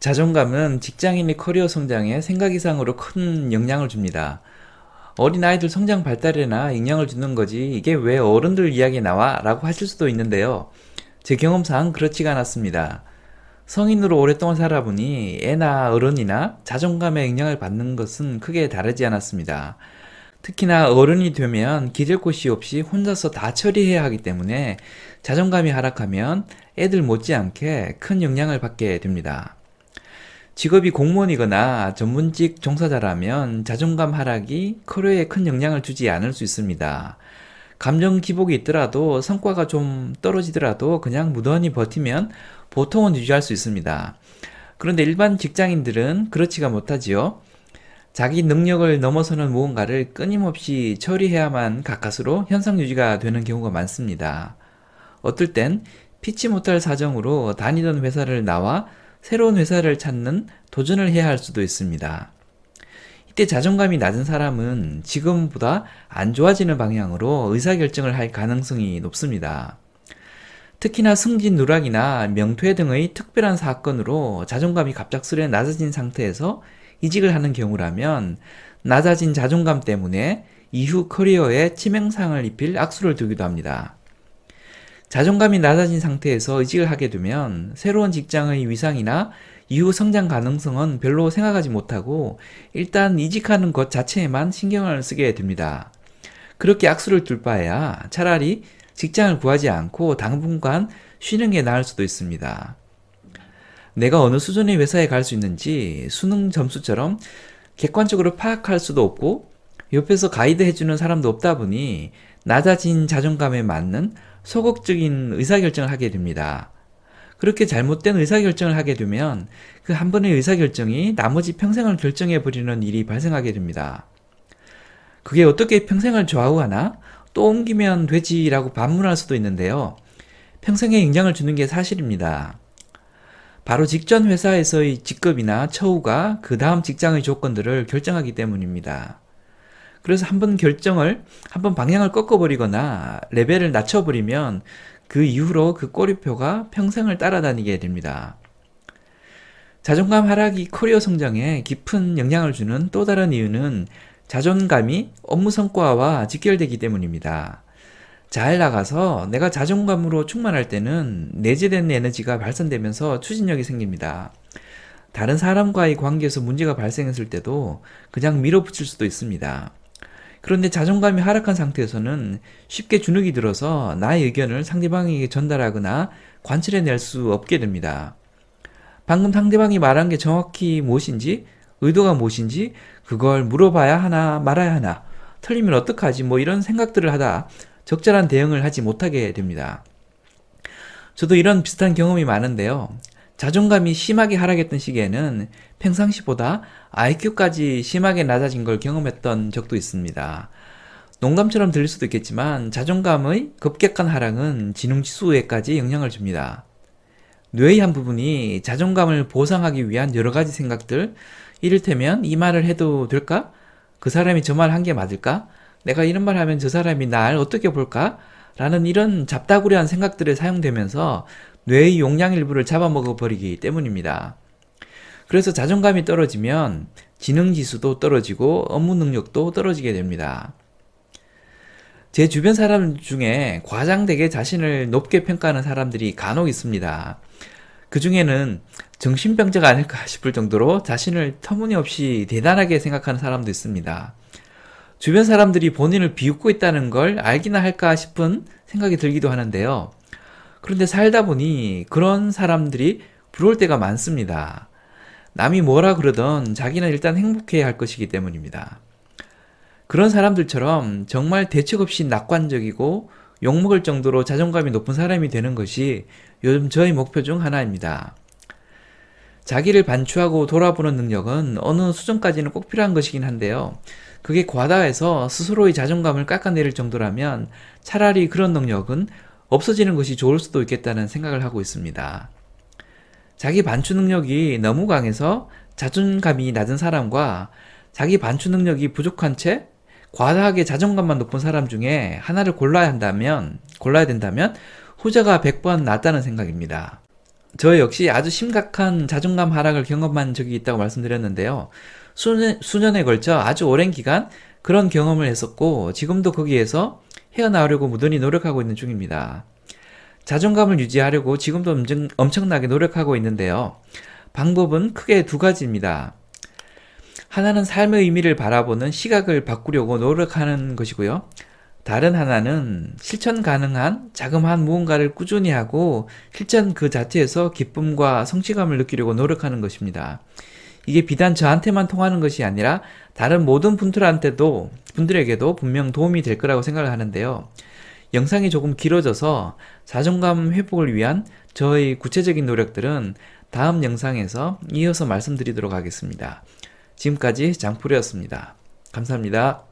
자존감은 직장인의 커리어 성장에 생각 이상으로 큰 영향을 줍니다. 어린아이들 성장 발달에나 영향을 주는 거지 이게 왜 어른들 이야기에 나와? 라고 하실 수도 있는데요. 제 경험상 그렇지가 않았습니다. 성인으로 오랫동안 살아보니 애나 어른이나 자존감에 영향을 받는 것은 크게 다르지 않았습니다. 특히나 어른이 되면 기댈 곳이 없이 혼자서 다 처리해야 하기 때문에 자존감이 하락하면 애들 못지않게 큰 영향을 받게 됩니다. 직업이 공무원이거나 전문직 종사자라면 자존감 하락이 커리어에 큰 영향을 주지 않을 수 있습니다. 감정 기복이 있더라도 성과가 좀 떨어지더라도 그냥 무던히 버티면 보통은 유지할 수 있습니다. 그런데 일반 직장인들은 그렇지가 못하지요. 자기 능력을 넘어서는 무언가를 끊임없이 처리해야만 가까스로 현상 유지가 되는 경우가 많습니다. 어떨 땐 피치 못할 사정으로 다니던 회사를 나와 새로운 회사를 찾는 도전을 해야 할 수도 있습니다. 이때 자존감이 낮은 사람은 지금보다 안 좋아지는 방향으로 의사결정을 할 가능성이 높습니다. 특히나 승진 누락이나 명퇴 등의 특별한 사건으로 자존감이 갑작스레 낮아진 상태에서 이직을 하는 경우라면 낮아진 자존감 때문에 이후 커리어에 치명상을 입힐 악수를 두기도 합니다. 자존감이 낮아진 상태에서 이직을 하게 되면 새로운 직장의 위상이나 이후 성장 가능성은 별로 생각하지 못하고 일단 이직하는 것 자체에만 신경을 쓰게 됩니다. 그렇게 악수를 둘 바에야 차라리 직장을 구하지 않고 당분간 쉬는 게 나을 수도 있습니다. 내가 어느 수준의 회사에 갈 수 있는지 수능 점수처럼 객관적으로 파악할 수도 없고 옆에서 가이드 해주는 사람도 없다 보니 낮아진 자존감에 맞는 소극적인 의사결정을 하게 됩니다. 그렇게 잘못된 의사결정을 하게 되면 그 한 번의 의사결정이 나머지 평생을 결정해버리는 일이 발생하게 됩니다. 그게 어떻게 평생을 좌우하나? 또 옮기면 되지라고 반문할 수도 있는데요. 평생에 영향을 주는 게 사실입니다. 바로 직전 회사에서의 직급이나 처우가 그 다음 직장의 조건들을 결정하기 때문입니다. 그래서 한번 결정을, 한번 방향을 꺾어버리거나 레벨을 낮춰버리면 그 이후로 그 꼬리표가 평생을 따라다니게 됩니다. 자존감 하락이 커리어 성장에 깊은 영향을 주는 또 다른 이유는 자존감이 업무 성과와 직결되기 때문입니다. 잘 나가서 내가 자존감으로 충만할 때는 내재된 에너지가 발산되면서 추진력이 생깁니다. 다른 사람과의 관계에서 문제가 발생했을 때도 그냥 밀어붙일 수도 있습니다. 그런데 자존감이 하락한 상태에서는 쉽게 주눅이 들어서 나의 의견을 상대방에게 전달하거나 관철해낼 수 없게 됩니다. 방금 상대방이 말한 게 정확히 무엇인지, 의도가 무엇인지, 그걸 물어봐야 하나 말아야 하나, 틀리면 어떡하지, 뭐 이런 생각들을 하다 적절한 대응을 하지 못하게 됩니다. 저도 이런 비슷한 경험이 많은데요. 자존감이 심하게 하락했던 시기에는 평상시보다 IQ까지 심하게 낮아진 걸 경험했던 적도 있습니다. 농담처럼 들릴 수도 있겠지만 자존감의 급격한 하락은 지능지수에까지 영향을 줍니다. 뇌의 한 부분이 자존감을 보상하기 위한 여러 가지 생각들, 이를테면 이 말을 해도 될까? 그 사람이 저 말 한 게 맞을까? 내가 이런 말 하면 저 사람이 날 어떻게 볼까? 라는 이런 잡다구려한 생각들에 사용되면서 뇌의 용량 일부를 잡아먹어 버리기 때문입니다. 그래서 자존감이 떨어지면 지능 지수도 떨어지고 업무 능력도 떨어지게 됩니다. 제 주변 사람 중에 과장되게 자신을 높게 평가하는 사람들이 간혹 있습니다. 그 중에는 정신병자가 아닐까 싶을 정도로 자신을 터무니없이 대단하게 생각하는 사람도 있습니다. 주변 사람들이 본인을 비웃고 있다는 걸 알기나 할까 싶은 생각이 들기도 하는데요. 그런데 살다 보니 그런 사람들이 부러울 때가 많습니다. 남이 뭐라 그러던 자기는 일단 행복해야 할 것이기 때문입니다. 그런 사람들처럼 정말 대책 없이 낙관적이고 욕먹을 정도로 자존감이 높은 사람이 되는 것이 요즘 저의 목표 중 하나입니다. 자기를 반추하고 돌아보는 능력은 어느 수준까지는 꼭 필요한 것이긴 한데요. 그게 과다해서 스스로의 자존감을 깎아내릴 정도라면 차라리 그런 능력은 없어지는 것이 좋을 수도 있겠다는 생각을 하고 있습니다. 자기 반추 능력이 너무 강해서 자존감이 낮은 사람과 자기 반추 능력이 부족한 채 과다하게 자존감만 높은 사람 중에 하나를 골라야 한다면, 골라야 된다면 후자가 100번 낫다는 생각입니다. 저 역시 아주 심각한 자존감 하락을 경험한 적이 있다고 말씀드렸는데요. 수년, 수년에 걸쳐 아주 오랜 기간 그런 경험을 했었고 지금도 거기에서 헤어나오려고 무던히 노력하고 있는 중입니다. 자존감을 유지하려고 지금도 엄청, 엄청나게 노력하고 있는데요. 방법은 크게 두 가지입니다. 하나는 삶의 의미를 바라보는 시각을 바꾸려고 노력하는 것이고요. 다른 하나는 실천 가능한 자그마한 무언가를 꾸준히 하고 실천 그 자체에서 기쁨과 성취감을 느끼려고 노력하는 것입니다. 이게 비단 저한테만 통하는 것이 아니라 다른 모든 분들한테도 분들에게도 분명 도움이 될 거라고 생각을 하는데요. 영상이 조금 길어져서 자존감 회복을 위한 저의 구체적인 노력들은 다음 영상에서 이어서 말씀드리도록 하겠습니다. 지금까지 장풀이었습니다. 감사합니다.